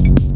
you